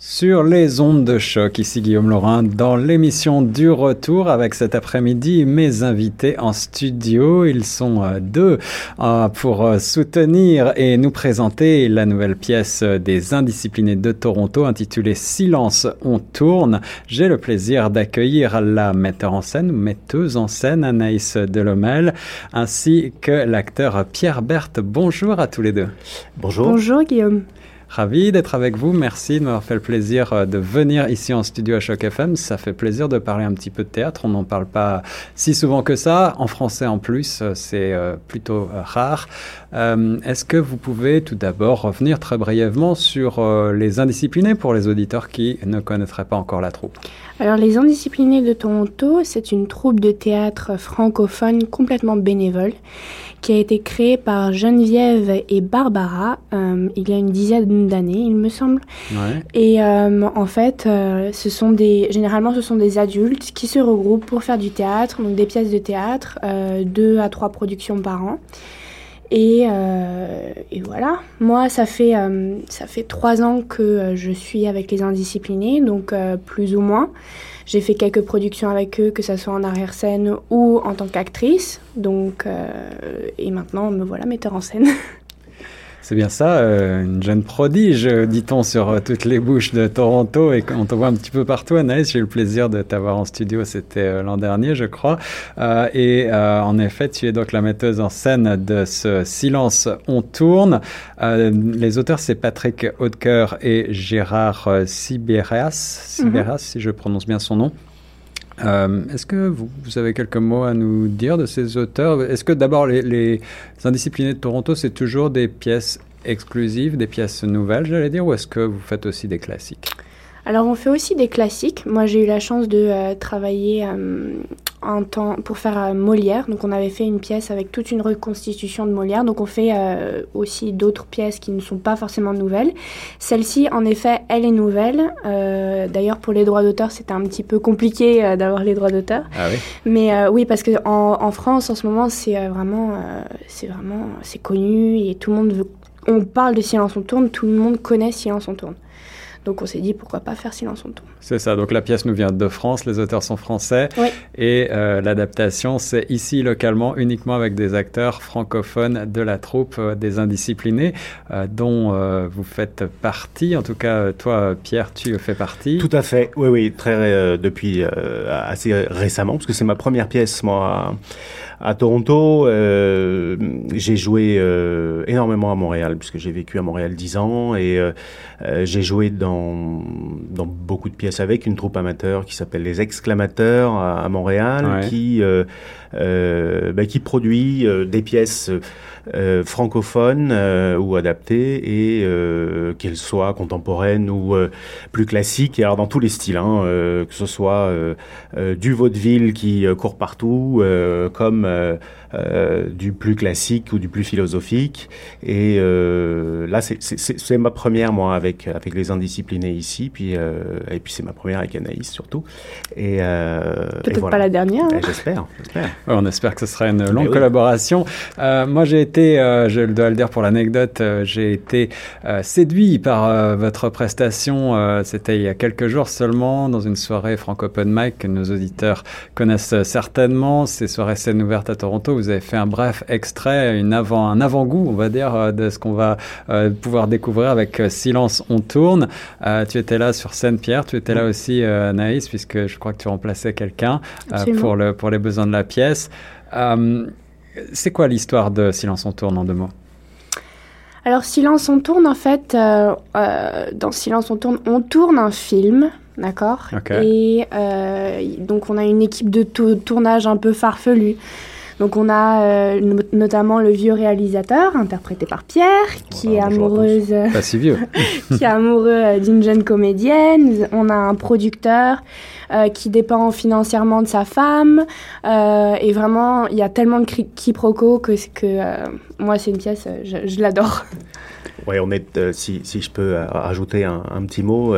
Sur les ondes de choc, ici Guillaume Laurin dans l'émission du retour avec cet après-midi mes invités en studio. Ils sont euh, deux euh, pour euh, soutenir et nous présenter la nouvelle pièce des indisciplinés de Toronto intitulée Silence, on tourne. J'ai le plaisir d'accueillir la metteur en scène, metteuse en scène Anaïs Delomel, ainsi que l'acteur Pierre Berthe. Bonjour à tous les deux. Bonjour. Bonjour Guillaume. Ravi d'être avec vous. Merci de m'avoir fait le plaisir euh, de venir ici en studio à Choc FM. Ça fait plaisir de parler un petit peu de théâtre. On n'en parle pas si souvent que ça. En français en plus, euh, c'est euh, plutôt rare. Est-ce que vous pouvez tout d'abord revenir très brièvement sur les indisciplinés pour les auditeurs qui ne connaîtraient pas encore la troupe? Alors, les Indisciplinés de Toronto, c'est une troupe de théâtre francophone complètement bénévole qui a été créée par Geneviève et Barbara euh, il y a une dizaine d'années, il me semble. Ouais. Et euh, en fait, euh, ce sont des, généralement, ce sont des adultes qui se regroupent pour faire du théâtre, donc des pièces de théâtre, deux à trois productions par an. Et, euh, et, voilà. Moi, ça fait, euh, ça fait trois ans que euh, je suis avec les Indisciplinés, donc plus ou moins. J'ai fait quelques productions avec eux, que ce soit en arrière-scène ou en tant qu'actrice. Donc, et maintenant, me voilà metteur en scène. C'est bien ça, euh, une jeune prodige, dit-on, sur euh, toutes les bouches de Toronto et on te voit un petit peu partout. Anaïs, j'ai eu le plaisir de t'avoir en studio, c'était euh, l'an dernier, je crois. et en effet, tu es donc la metteuse en scène de ce Silence, on tourne. les auteurs, c'est Patrick Haudecoeur et Gérard Sibéras, Sibéras mhm. si je prononce bien son nom. Est-ce que vous, avez quelques mots à nous dire de ces auteurs? Est-ce que d'abord les, les, indisciplinés de Toronto, c'est toujours des pièces exclusives, des pièces nouvelles, j'allais dire, ou est-ce que vous faites aussi des classiques? Alors on fait aussi des classiques. Moi j'ai eu la chance de euh, travailler euh, en temps pour faire euh, Molière. Donc on avait fait une pièce avec toute une reconstitution de Molière. Donc on fait aussi d'autres pièces qui ne sont pas forcément nouvelles. Celle-ci en effet elle est nouvelle. D'ailleurs pour les droits d'auteur c'était un petit peu compliqué d'avoir les droits d'auteur. Ah oui. Mais oui parce que en, en, France en ce moment c'est vraiment c'est vraiment c'est connu et tout le monde veut. On parle de Silence on tourne, tout le monde connaît Silence on tourne. Donc on s'est dit pourquoi pas faire Silence on tourne. C'est ça, donc la pièce nous vient de France, les auteurs sont français. Et euh, l'adaptation c'est ici localement uniquement avec des acteurs francophones de la troupe euh, des indisciplinés euh, dont vous faites partie, en tout cas toi Pierre tu fais partie. Tout à fait, oui oui, très depuis assez récemment parce que c'est ma première pièce moi à Toronto, euh, j'ai joué euh, énormément à Montréal, puisque j'ai vécu à Montréal dix ans, et euh, j'ai joué dans, dans beaucoup de pièces avec une troupe amateur qui s'appelle les Exclamateurs à, à Montréal, qui, euh, bah, qui produit des pièces euh, francophones euh, ou adaptées et euh, qu'elles soient contemporaines ou plus classiques. Et alors dans tous les styles hein, que ce soit du vaudeville qui court partout comme du plus classique ou du plus philosophique et là c'est ma première moi avec avec les indisciplinés ici puis et puis c'est ma première avec Anaïs surtout et peut-être pas la dernière hein? ben, j'espère on espère que ce sera une longue collaboration moi j'ai été euh, je dois le dire pour l'anecdote, euh, j'ai été euh, séduit par votre prestation. C'était il y a quelques jours seulement dans une soirée franco open mic que nos auditeurs connaissent certainement. Ces soirées scène ouverte à Toronto. Vous avez fait un bref extrait, une avant, un avant-goût, on va dire, de ce qu'on va pouvoir découvrir avec Silence, on tourne. tu étais là sur scène, Pierre. Tu étais là aussi, Anaïs, puisque je crois que tu remplaçais quelqu'un pour, le, pour les besoins de la pièce. C'est quoi l'histoire de Silence on tourne en deux mots? Alors Silence on tourne, en fait, euh, euh, dans Silence on tourne, on tourne un film, d'accord? Et euh, donc on a une équipe de tournage un peu farfelue. Donc on a notamment le vieux réalisateur interprété par Pierre qui est amoureuse pas si vieux qui est amoureux d'une jeune comédienne, on a un producteur euh, qui dépend financièrement de sa femme. Euh, et vraiment, il y a tellement de quiproquos que, que euh, moi, c'est une pièce, je, je l'adore. Ouais, on est, si, si je peux rajouter un, un petit mot,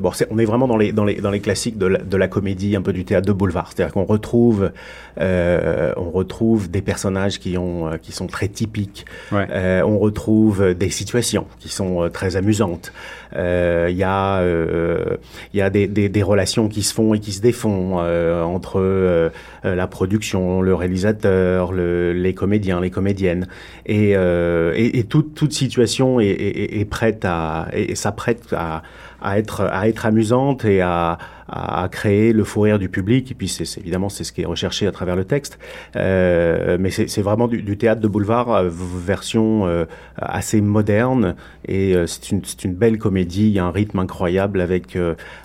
bon, on est vraiment dans les, dans les, dans les classiques de la, de la comédie, un peu du théâtre de boulevard. C'est-à-dire qu'on retrouve, on retrouve des personnages qui, ont, qui sont très typiques. Ouais. on retrouve des situations qui sont très amusantes. Il y a, il y a des, des, des, relations qui se font et qui se défont entre la production, le réalisateur, le, les comédiens, les comédiennes, et, euh, et, et toute, toute situation est, est, est prête à, et, s'apprête à, à être à être amusante et à, à, créer le fou rire du public. Et puis c'est évidemment c'est ce qui est recherché à travers le texte. Euh, mais c'est vraiment du, théâtre de boulevard euh, version euh, assez moderne et c'est une, une belle comédie. Il y a un rythme incroyable avec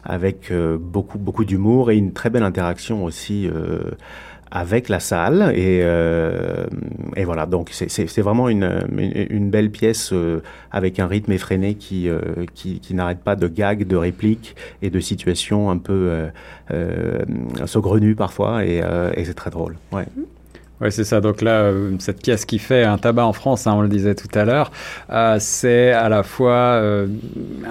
avec beaucoup beaucoup d'humour et une très belle interaction aussi avec la salle. Et, euh, et voilà, donc c'est vraiment une, une, belle pièce euh, avec un rythme effréné qui, euh, qui, qui n'arrête pas de gags, de répliques et de situations un peu euh, saugrenues parfois. Et, et c'est très drôle. Ouais. Oui, c'est ça. Donc là, euh, cette pièce qui fait un tabac en France, hein, on le disait tout à l'heure, euh, c'est à la fois euh,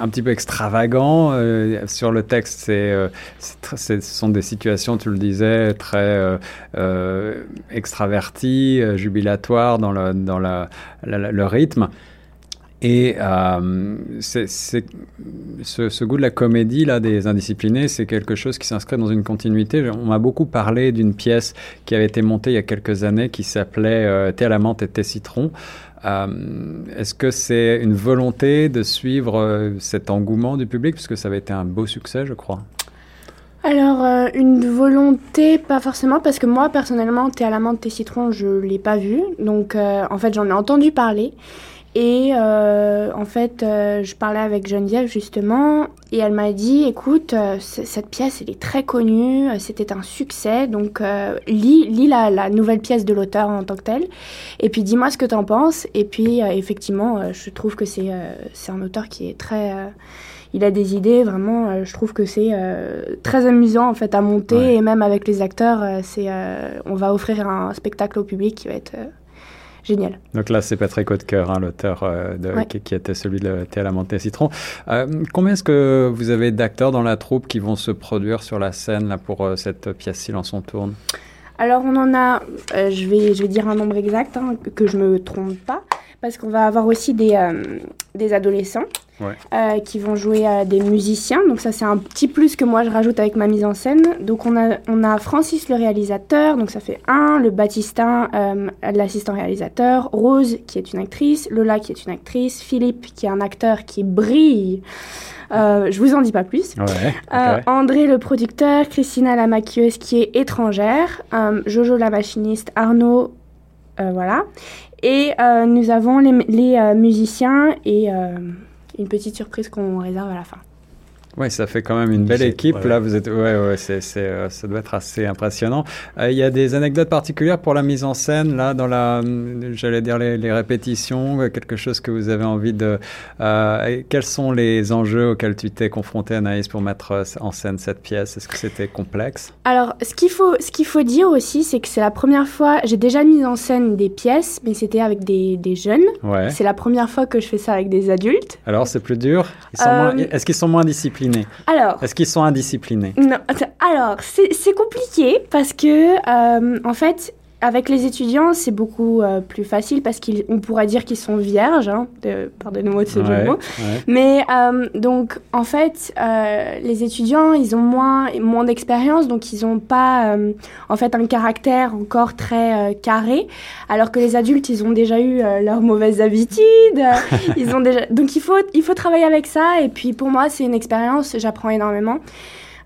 un petit peu extravagant. Euh, sur le texte, c'est, ce sont des situations, tu le disais, très extraverties, jubilatoires dans le, dans la, le rythme. Et euh, ce, goût de la comédie là des indisciplinés, c'est quelque chose qui s'inscrit dans une continuité. On m'a beaucoup parlé d'une pièce qui avait été montée il y a quelques années qui s'appelait euh, Thé à la menthe et thé citron. Euh, est-ce que c'est une volonté de suivre euh, cet engouement du public? Puisque ça avait été un beau succès, je crois alors, euh, une volonté, pas forcément, parce que moi, personnellement, Thé à la menthe, thé citron, je l'ai pas vu. Donc, en fait, j'en ai entendu parler. Et euh, en fait, euh, je parlais avec Geneviève justement, et elle m'a dit, écoute, euh, cette pièce, elle est très connue, euh, c'était un succès, donc euh, lis, lis la, la, nouvelle pièce de l'auteur en tant que telle, et puis dis-moi ce que tu en penses. Et puis, effectivement, je trouve que c'est c'est un auteur qui est très... il a des idées, vraiment, je trouve que c'est très amusant en fait à monter, ouais. et même avec les acteurs, c'est on va offrir un spectacle au public qui va être génial. Donc là, c'est Patrick Hautecoeur, hein, l'auteur euh, ouais. qui, qui, était celui de Thé à la menthe et citron. Euh, combien est-ce que vous avez d'acteurs dans la troupe qui vont se produire sur la scène là, pour euh, cette pièce Silence on tourne? Alors, on en a, euh, je, vais, je vais dire un nombre exact, hein, que je me trompe pas, parce qu'on va avoir aussi des, euh, des adolescents ouais. euh, qui vont jouer euh, des musiciens. Donc ça, c'est un petit plus que moi je rajoute avec ma mise en scène. Donc on a, on a Francis le réalisateur, donc ça fait un, le Baptistin, euh, l'assistant réalisateur, Rose qui est une actrice, Lola qui est une actrice, Philippe qui est un acteur qui brille. Je vous en dis pas plus. Ouais, okay. André le producteur, Christina la maquilleuse qui est étrangère, Jojo la machiniste, Arnaud, voilà. Et euh, nous avons les, les euh, musiciens et une petite surprise qu'on réserve à la fin. Oui, ça fait quand même une belle équipe. Ouais. Là, vous êtes, ouais, ouais, c'est, c'est, euh, ça doit être assez impressionnant. Euh, il y a des anecdotes particulières pour la mise en scène, là, dans la, j'allais dire les, les répétitions, quelque chose que vous avez envie de. Euh, quels sont les enjeux auxquels tu t'es confronté, Anaïs, pour mettre en scène cette pièce? Est-ce que c'était complexe? Alors, ce qu'il faut, ce qu'il faut dire aussi, c'est que c'est la première fois. J'ai déjà mis en scène des pièces, mais c'était avec des, des jeunes. Ouais. C'est la première fois que je fais ça avec des adultes. Alors, c'est plus dur? Ils sont moins, est-ce qu'ils sont moins disciplinés alors, est-ce qu'ils sont indisciplinés? Non. Alors, c'est compliqué parce que, euh, en fait, avec les étudiants, c'est beaucoup euh, plus facile parce qu'on pourrait dire qu'ils sont vierges, hein, pardonnez-moi de ce ouais, jeu de mots. Ouais. Mais euh, donc, en fait, euh, les étudiants, ils ont moins, moins d'expérience, donc ils n'ont pas, euh, en fait, un caractère encore très euh, carré, alors que les adultes, ils ont déjà eu euh, leurs mauvaises habitudes. ils ont déjà, donc il faut, il faut travailler avec ça. Et puis pour moi, c'est une expérience, j'apprends énormément.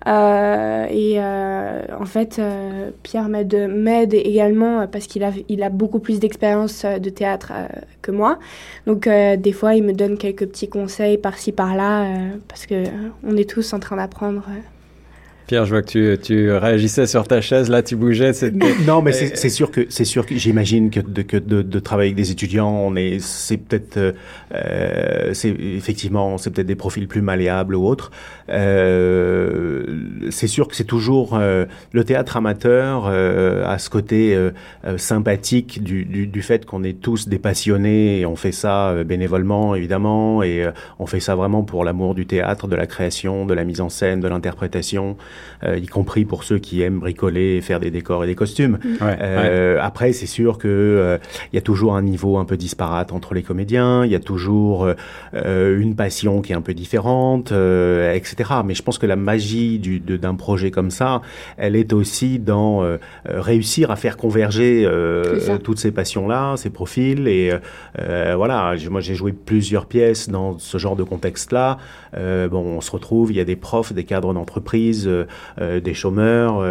Euh, et euh, en fait, euh, Pierre m'aide également parce qu'il a, il a beaucoup plus d'expérience de théâtre euh, que moi. Donc, euh, des fois, il me donne quelques petits conseils par-ci, par-là, parce que on est tous en train d'apprendre Pierre, je vois que tu, tu réagissais sur ta chaise, là tu bougeais. Non, mais c'est sûr que c'est sûr que j'imagine que, de, que de, de, travailler avec des étudiants, on est, c'est peut-être, euh, c'est effectivement, c'est peut-être des profils plus malléables ou autres. Euh, c'est sûr que c'est toujours euh, le théâtre amateur euh, à ce côté euh, sympathique du, du, du fait qu'on est tous des passionnés et on fait ça bénévolement évidemment et on fait ça vraiment pour l'amour du théâtre, de la création, de la mise en scène, de l'interprétation, y compris pour ceux qui aiment bricoler, faire des décors et des costumes. Ouais, ouais. Après, c'est sûr que il y a toujours un niveau un peu disparate entre les comédiens, il y a toujours une passion qui est un peu différente, etc. Mais je pense que la magie d'un projet comme ça, elle est aussi dans euh, euh, réussir à faire converger euh, toutes ces passions-là, ces profils. Et voilà, moi j'ai joué plusieurs pièces dans ce genre de contexte-là. bon, on se retrouve, il y a des profs, des cadres d'entreprise, des chômeurs,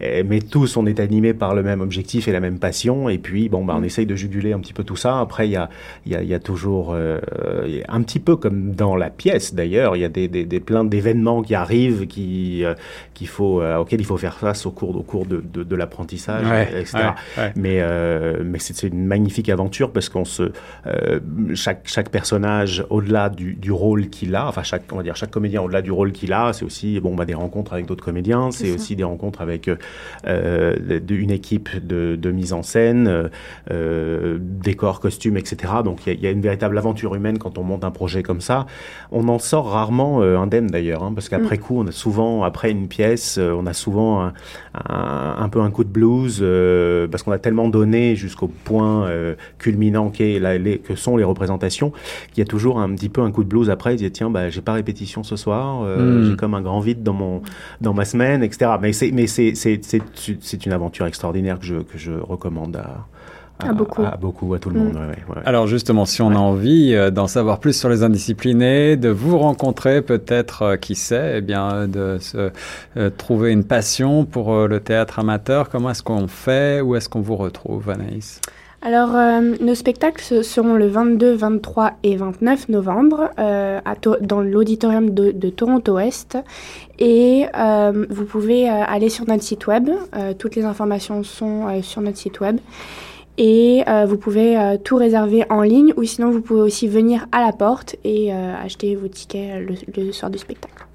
mais tous on est animés par le même objectif et la même passion. Et puis bon, bah, on essaye de juguler un petit peu tout ça. Après, il y a, y a, il y a toujours un petit peu comme dans la pièce d'ailleurs, il y a des, des, des plein d'événements qui arrivent, qui euh, qu'il faut euh, auquel il faut faire face au cours au cours de, de, de l'apprentissage, etc. Mais euh, mais c'est une magnifique aventure parce qu'on se chaque chaque personnage au-delà du, du rôle qu'il a, enfin chaque on va dire chaque comédien au-delà du rôle qu'il a, c'est aussi bon bah des rencontres avec d'autres comédiens, c'est aussi des rencontres avec une équipe de, de mise en scène, décors, costumes, etc. Donc il y, y, a une véritable aventure humaine quand on monte un projet comme ça. On en sort rarement indemne d'ailleurs, hein, parce qu'après mm. coup, on a souvent, après une pièce, euh, on a souvent un, un, peu un coup de blues, euh, parce qu'on a tellement donné jusqu'au point euh, culminant la, les, que sont les représentations, qu'il y a toujours un petit peu un coup de blues après, il dit tiens, bah, j'ai pas répétition ce soir, mm. j'ai comme un grand vide dans, mon, dans ma semaine, etc. Mais c'est, mais c'est, c'est, c'est, une aventure extraordinaire que je, que je recommande à, à, beaucoup. À, beaucoup, à tout le monde. Mm. Ouais, ouais. Alors justement, si on a envie euh, d'en savoir plus sur les indisciplinés, de vous rencontrer peut-être, euh, qui sait, eh bien, de se, euh, trouver une passion pour euh, le théâtre amateur, comment est-ce qu'on fait? Où est-ce qu'on vous retrouve, Anaïs? Alors, euh, nos spectacles seront le 22, 23 et 29 novembre euh, dans l'auditorium de, Toronto Ouest. Et euh, vous pouvez aller sur notre site web. toutes les informations sont sur notre site web. Et euh, vous pouvez euh, tout réserver en ligne ou sinon vous pouvez aussi venir à la porte et euh, acheter vos tickets le soir du spectacle.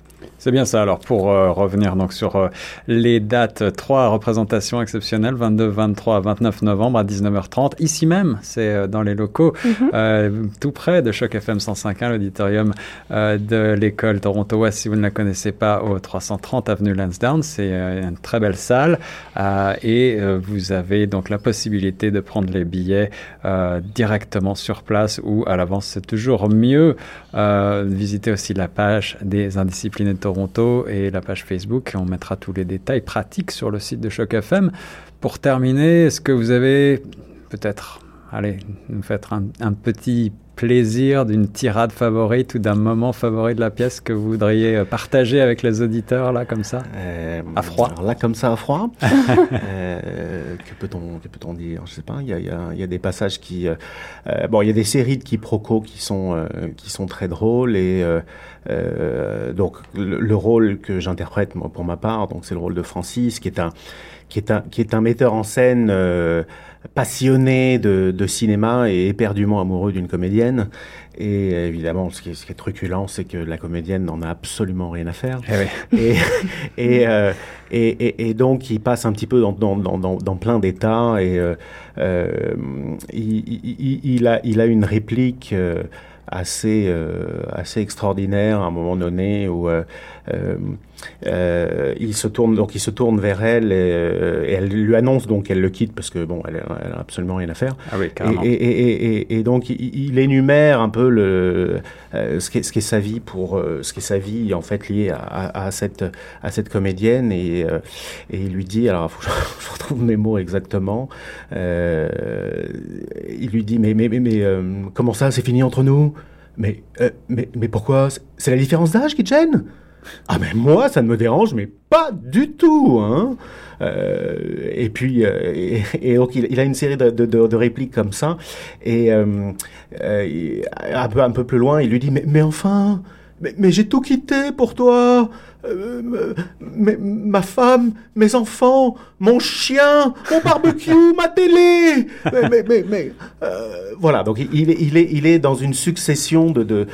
C'est bien ça. Alors pour euh, revenir donc sur euh, les dates, trois représentations exceptionnelles, 22, 23, 29 novembre à 19h30, ici même, c'est euh, dans les locaux, mm -hmm. tout près de Choc FM 105.1, l'auditorium de l'école Toronto West, si vous ne la connaissez pas, au 330 avenue Lansdowne. C'est une très belle salle et vous avez donc la possibilité de prendre les billets directement sur place ou à l'avance. C'est toujours mieux. visitez aussi la page des indisciplinés de Toronto Toronto et la page Facebook. On mettra tous les détails pratiques sur le site de Choc FM. Pour terminer, est-ce que vous avez peut-être, allez, nous faites un, un petit plaisir d'une tirade favorite ou d'un moment favori de la pièce que vous voudriez partager avec les auditeurs, là, comme ça? Euh, À froid? alors Là, comme ça, à froid. Euh, Que peut-on peut dire? Je sais pas, il y a, y, a, y a, des passages qui... Euh, bon, il y a des séries de quiproquos qui sont, euh, qui sont très drôles et... Euh, euh, donc, le, le, rôle que j'interprète, moi, pour ma part, donc c'est le rôle de Francis, qui est un, qui est un, qui est un metteur en scène passionné de, de, cinéma et éperdument amoureux d'une comédienne. Et évidemment, ce qui est, ce qui est truculent, c'est que la comédienne n'en a absolument rien à faire. Eh oui. et, et, euh, et, donc, il passe un petit peu dans, dans, dans, dans plein d'états et euh, euh, il, il, il, a, il a une réplique. Euh, assez euh, assez extraordinaire à un moment donné où euh, euh, euh, il se tourne donc il se tourne vers elle et, et, elle lui annonce donc qu'elle le quitte parce que bon elle, elle a absolument rien à faire. Ah oui, et, et, et, donc il, il, énumère un peu le ce qu'est ce qu'est sa vie pour ce qu'est sa vie en fait liée à, à, à, cette à cette comédienne et il lui dit alors faut que je retrouve mes mots exactement il lui dit mais mais mais, mais comment ça c'est fini entre nous? Mais, euh, mais, mais pourquoi? C'est la différence d'âge qui te gêne? Ah mais moi, ça ne me dérange, mais pas du tout hein. Euh, et puis euh, et, il, a une série de, de, répliques comme ça et euh, un peu plus loin il lui dit mais, enfin mais j'ai tout quitté pour toi ma femme, mes enfants, mon chien, mon barbecue, ma télé. Mais, mais, mais, voilà. Donc il, est, il est, il est dans une succession de, de,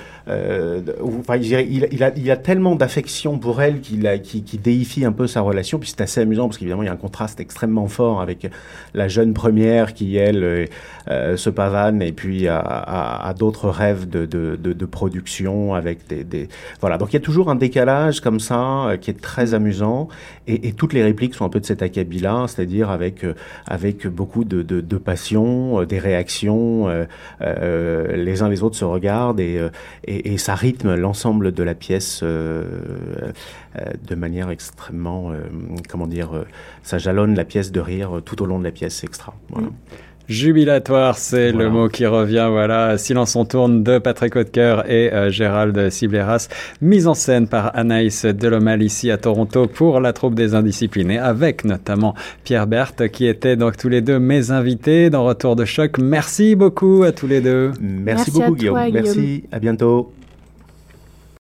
enfin, il, il, a, il a tellement d'affection pour elle qu'il qui, qui déifie un peu sa relation. Puis c'est assez amusant parce qu'évidemment il y a un contraste extrêmement fort avec la jeune première qui elle se pavane et puis a, d'autres rêves de, de, de, production avec des, des, voilà. Donc il y a toujours un décalage comme ça euh, qui est très amusant et, toutes les répliques sont un peu de cet acabit-là, c'est-à-dire avec euh, avec beaucoup de, de, passion, euh, des réactions, les uns les autres se regardent et, et, ça rythme l'ensemble de la pièce de manière extrêmement, comment dire, ça jalonne la pièce de rire tout au long de la pièce, extra. Voilà. Mm. Jubilatoire, c'est le mot qui revient. Voilà, Silence on tourne de Patrick Hautecoeur et euh, Gérald Sibleras, mise en scène par Anaïs Delomal ici à Toronto pour la troupe des indisciplinés, avec notamment Pierre Berthe qui étaient donc tous les deux mes invités dans Retour de choc. Merci beaucoup à tous les deux. Merci, beaucoup Guillaume. Merci, à bientôt.